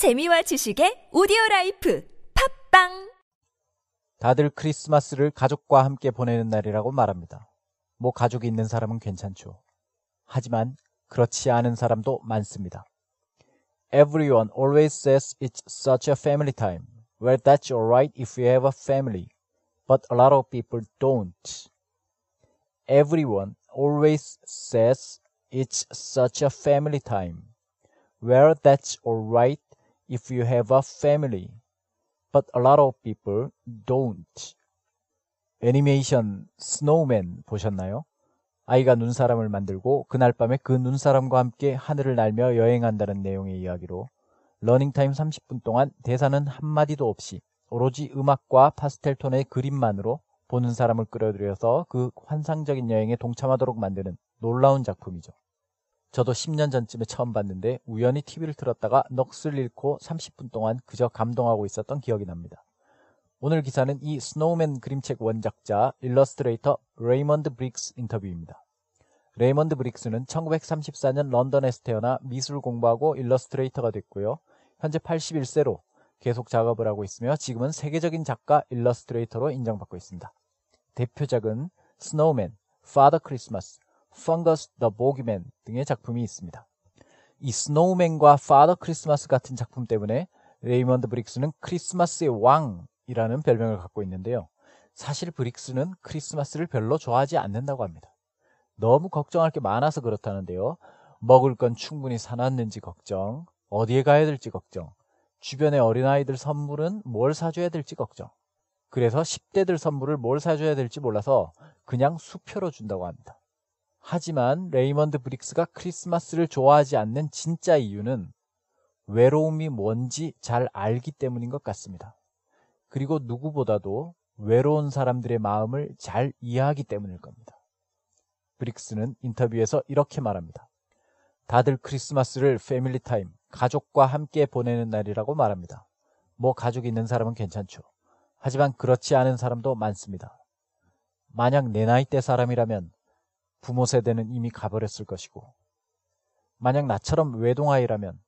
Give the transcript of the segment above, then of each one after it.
재미와 지식의 오디오 라이프 팝빵 다들 크리스마스를 가족과 함께 보내는 날이라고 말합니다. 뭐 가족이 있는 사람은 괜찮죠. 하지만 그렇지 않은 사람도 많습니다. Everyone always says it's such a family time. Well, that's alright if you have a family. But a lot of people don't. Everyone always says it's such a family time. Well, that's alright if you have a family. But a lot of people don't. 애니메이션 Snowman 보셨나요? 아이가 눈사람을 만들고 그날 밤에 그 눈사람과 함께 하늘을 날며 여행한다는 내용의 이야기로 러닝타임 30분 동안 대사는 한마디도 없이 오로지 음악과 파스텔 톤의 그림만으로 보는 사람을 끌어들여서 그 환상적인 여행에 동참하도록 만드는 놀라운 작품이죠. 저도 10년 전쯤에 처음 봤는데 우연히 TV를 틀었다가 넋을 잃고 30분 동안 그저 감동하고 있었던 기억이 납니다. 오늘 기사는 이 Snowman 그림책 원작자 일러스트레이터 레이먼드 브릭스 인터뷰입니다. 레이먼드 브릭스는 1934년 런던에서 태어나 미술 공부하고 일러스트레이터가 됐고요. 현재 81세로 계속 작업을 하고 있으며 지금은 세계적인 작가 일러스트레이터로 인정받고 있습니다. 대표작은 Snowman, Father Christmas, Fungus the Bogeyman 등의 작품이 있습니다. 이 Snowman과 Father Christmas 같은 작품 때문에 레이먼드 브릭스는 크리스마스의 왕이라는 별명을 갖고 있는데요. 사실 브릭스는 크리스마스를 별로 좋아하지 않는다고 합니다. 너무 걱정할 게 많아서 그렇다는데요. 먹을 건 충분히 사놨는지 걱정, 어디에 가야 될지 걱정, 주변의 어린아이들 선물은 뭘 사줘야 될지 걱정. 그래서 10대들 선물을 뭘 사줘야 될지 몰라서 그냥 수표로 준다고 합니다. 하지만 레이먼드 브릭스가 크리스마스를 좋아하지 않는 진짜 이유는 외로움이 뭔지 잘 알기 때문인 것 같습니다. 그리고 누구보다도 외로운 사람들의 마음을 잘 이해하기 때문일 겁니다. 브릭스는 인터뷰에서 이렇게 말합니다. 다들 크리스마스를 family time, 가족과 함께 보내는 날이라고 말합니다. 뭐 가족이 있는 사람은 괜찮죠. 하지만 그렇지 않은 사람도 많습니다. 만약 내 나이 때 사람이라면 부모 세대는 이미 가버렸을 것이고, 만약 나처럼 외동아이라면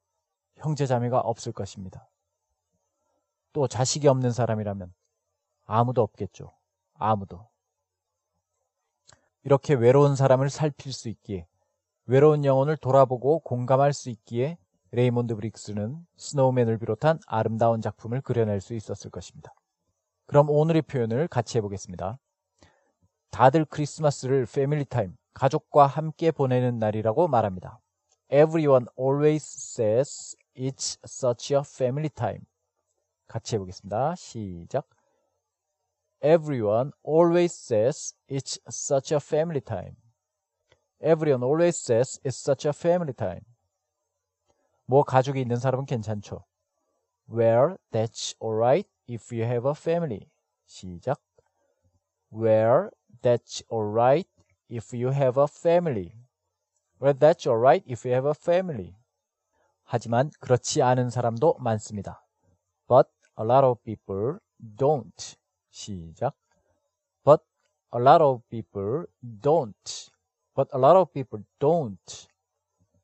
형제 자매가 없을 것입니다. 또 자식이 없는 사람이라면 아무도 없겠죠. 아무도. 이렇게 외로운 사람을 살필 수 있기에, 외로운 영혼을 돌아보고 공감할 수 있기에 레이몬드 브릭스는 Snowman을 비롯한 아름다운 작품을 그려낼 수 있었을 것입니다. 그럼 오늘의 표현을 같이 해보겠습니다. 다들 크리스마스를 family time, 가족과 함께 보내는 날이라고 말합니다. Everyone always says it's such a family time. 같이 해보겠습니다. 시작. Everyone always says it's such a family time. Everyone always says it's such a family time. 뭐 가족이 있는 사람은 괜찮죠. Well, that's alright if you have a family. 시작. Well, that's alright if you have a family. Well, that's alright if you have a family. 하지만 그렇지 않은 사람도 많습니다. But a lot of people don't. 시작. But a lot of people don't. But a lot of people don't.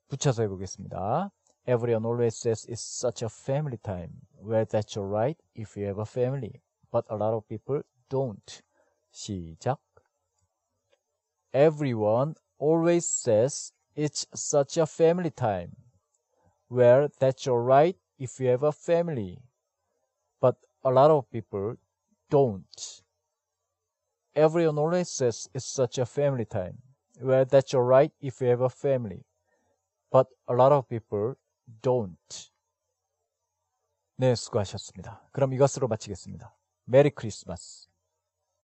붙여서 해보겠습니다. Everyone always says it's such a family time. Well, that's alright if you have a family. But a lot of people don't. 시작. Everyone always says it's such a family time. Well, that's alright if you have a family. But a lot of people don't. Everyone always says it's such a family time. Well, that's alright if you have a family. But a lot of people don't. 네, 수고하셨습니다. 그럼 이것으로 마치겠습니다. 메리 크리스마스.